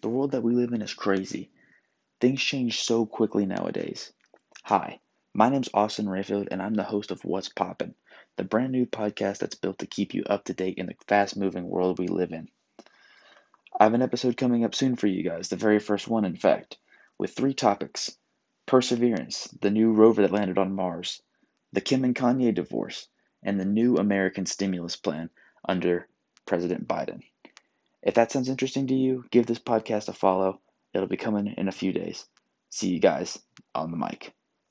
The world that we live in is crazy. Things change so quickly nowadays. Hi, my name's Austin Rayfield, and I'm the host of What's Poppin', the brand new podcast that's built to keep you up to date in the fast moving world we live in. I have an episode coming up soon for you guys, the very first one, in fact, with three topics Perseverance, the new rover that landed on Mars, the Kim and Kanye divorce, and the new American stimulus plan under President Biden. If that sounds interesting to you, give this podcast a follow. It'll be coming in a few days. See you guys on the mic.